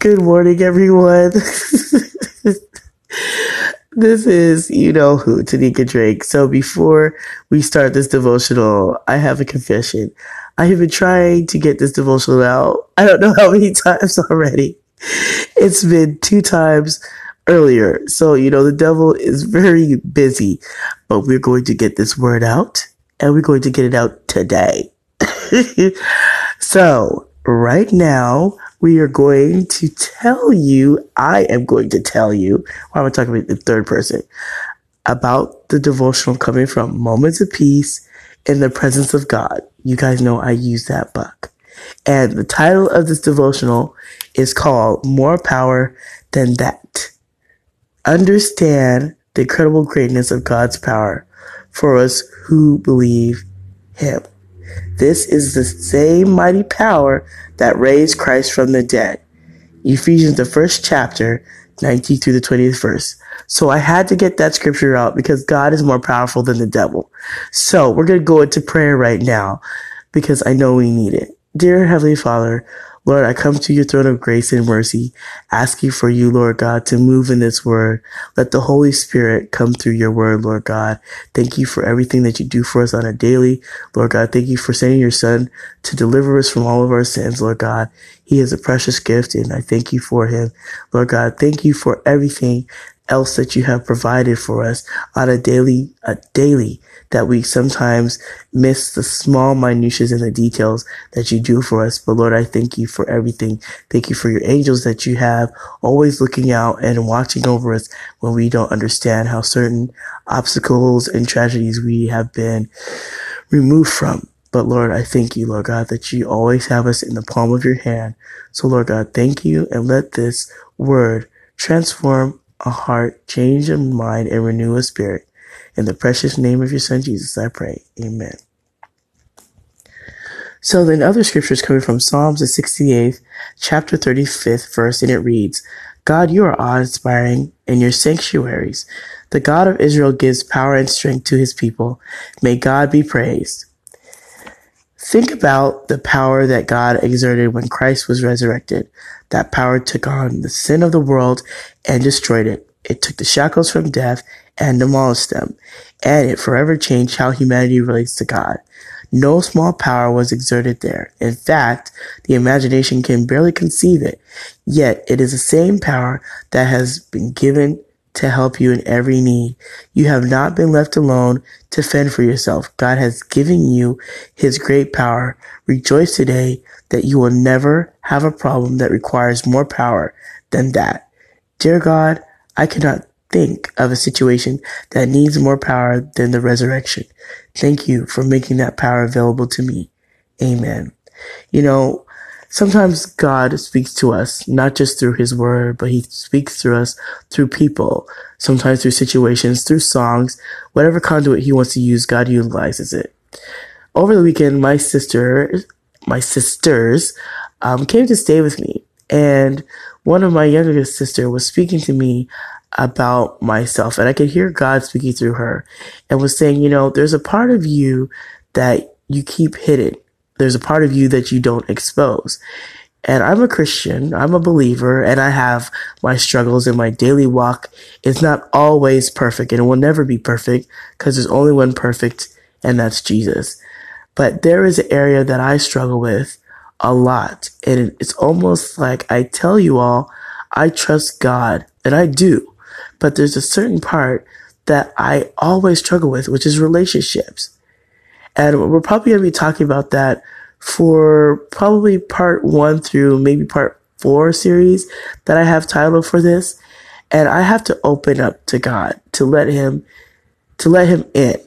Good morning, everyone. this is, you know who, Tanika Drake. So before we start this devotional, I have a confession. I have been trying to get this devotional out. I don't know how many times already. It's been two times earlier. So, you know, the devil is very busy, but we're going to get this word out and we're going to get it out today. so right now we are going to tell you, I am going to tell you, why am I talking about the third person, about the devotional coming from Moments of Peace in the Presence of God. You guys know I use that book. And the title of this devotional is called More Power Than That. Understand the incredible greatness of God's power for us who believe Him. This is the same mighty power that raised Christ from the dead. Ephesians, the first chapter, 19 through the 20th verse. So I had to get that scripture out because God is more powerful than the devil. So we're going to go into prayer right now because I know we need it. Dear Heavenly Father, Lord, I come to your throne of grace and mercy, asking for you, Lord God, to move in this word. Let the Holy Spirit come through your word, Lord God. Thank you for everything that you do for us on a daily. Lord God, thank you for sending your son to deliver us from all of our sins, Lord God. He is a precious gift and I thank you for him. Lord God, thank you for everything else that you have provided for us on a daily, a daily that we sometimes miss the small minutiae and the details that you do for us. But Lord, I thank you for everything. Thank you for your angels that you have always looking out and watching over us when we don't understand how certain obstacles and tragedies we have been removed from. But Lord, I thank you, Lord God, that you always have us in the palm of your hand. So Lord God, thank you and let this word transform a heart, change a mind, and renew a spirit. In the precious name of your son Jesus, I pray. Amen. So then other scriptures coming from Psalms the 68th, chapter 35th verse, and it reads, God, you are awe-inspiring in your sanctuaries. The God of Israel gives power and strength to his people. May God be praised. Think about the power that God exerted when Christ was resurrected. That power took on the sin of the world and destroyed it. It took the shackles from death and demolished them, and it forever changed how humanity relates to God. No small power was exerted there. In fact, the imagination can barely conceive it. Yet it is the same power that has been given to help you in every need. You have not been left alone to fend for yourself. God has given you his great power. Rejoice today that you will never have a problem that requires more power than that. Dear God, I cannot think of a situation that needs more power than the resurrection. Thank you for making that power available to me. Amen. You know, sometimes God speaks to us, not just through his word, but he speaks through us through people, sometimes through situations, through songs, whatever conduit he wants to use, God utilizes it. Over the weekend, my sister, my sisters, um, came to stay with me and one of my younger sister was speaking to me about myself and I could hear God speaking through her and was saying, you know, there's a part of you that you keep hidden there's a part of you that you don't expose. And I'm a Christian, I'm a believer, and I have my struggles in my daily walk. It's not always perfect and it will never be perfect because there's only one perfect and that's Jesus. But there is an area that I struggle with a lot. And it's almost like I tell you all, I trust God and I do. But there's a certain part that I always struggle with, which is relationships. And we're probably going to be talking about that for probably part one through maybe part four series that I have titled for this. And I have to open up to God to let him, to let him in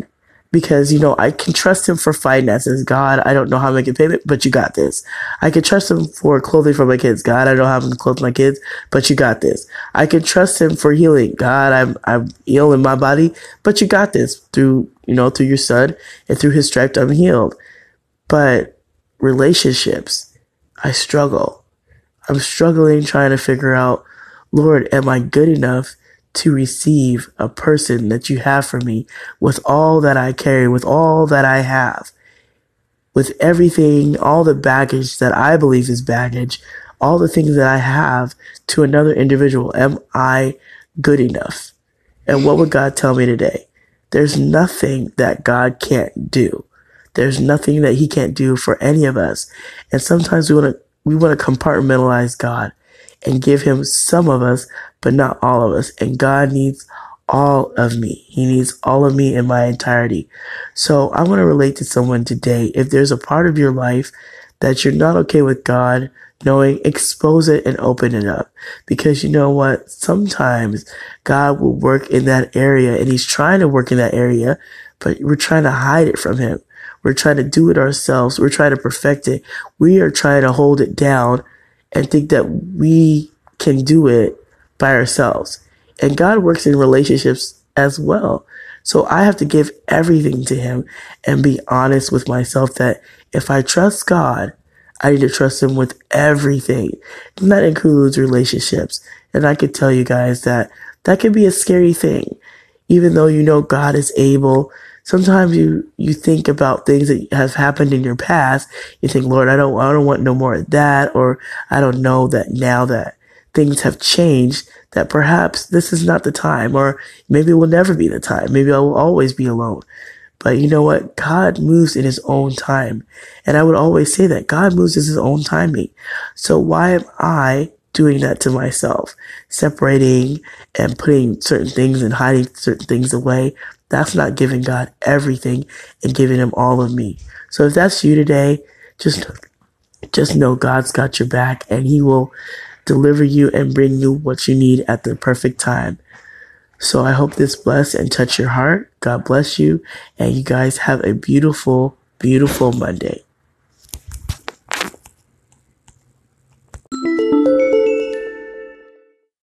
because, you know, I can trust him for finances. God, I don't know how to make a payment, but you got this. I can trust him for clothing for my kids. God, I don't have to clothe my kids, but you got this. I can trust him for healing. God, I'm, I'm ill in my body, but you got this through, you know, through your son and through his stripe, I'm healed. But relationships, I struggle. I'm struggling trying to figure out, Lord, am I good enough to receive a person that you have for me with all that I carry, with all that I have, with everything, all the baggage that I believe is baggage, all the things that I have to another individual? Am I good enough? And what would God tell me today? There's nothing that God can't do. There's nothing that he can't do for any of us. And sometimes we want to, we want to compartmentalize God and give him some of us, but not all of us. And God needs all of me. He needs all of me in my entirety. So I want to relate to someone today. If there's a part of your life that you're not okay with God knowing, expose it and open it up. Because you know what? Sometimes God will work in that area and he's trying to work in that area, but we're trying to hide it from him. We're trying to do it ourselves. We're trying to perfect it. We are trying to hold it down and think that we can do it by ourselves. And God works in relationships as well. So I have to give everything to him and be honest with myself that if I trust God, I need to trust him with everything. And that includes relationships. And I could tell you guys that that can be a scary thing. Even though you know God is able sometimes you, you think about things that have happened in your past. You think, Lord, I don't, I don't want no more of that. Or I don't know that now that things have changed, that perhaps this is not the time, or maybe it will never be the time. Maybe I will always be alone. But you know what? God moves in his own time. And I would always say that God moves in his own timing. So why am I doing that to myself? Separating and putting certain things and hiding certain things away. That's not giving God everything and giving him all of me. So if that's you today, just, just know God's got your back and he will deliver you and bring you what you need at the perfect time. So I hope this bless and touch your heart. God bless you. And you guys have a beautiful, beautiful Monday.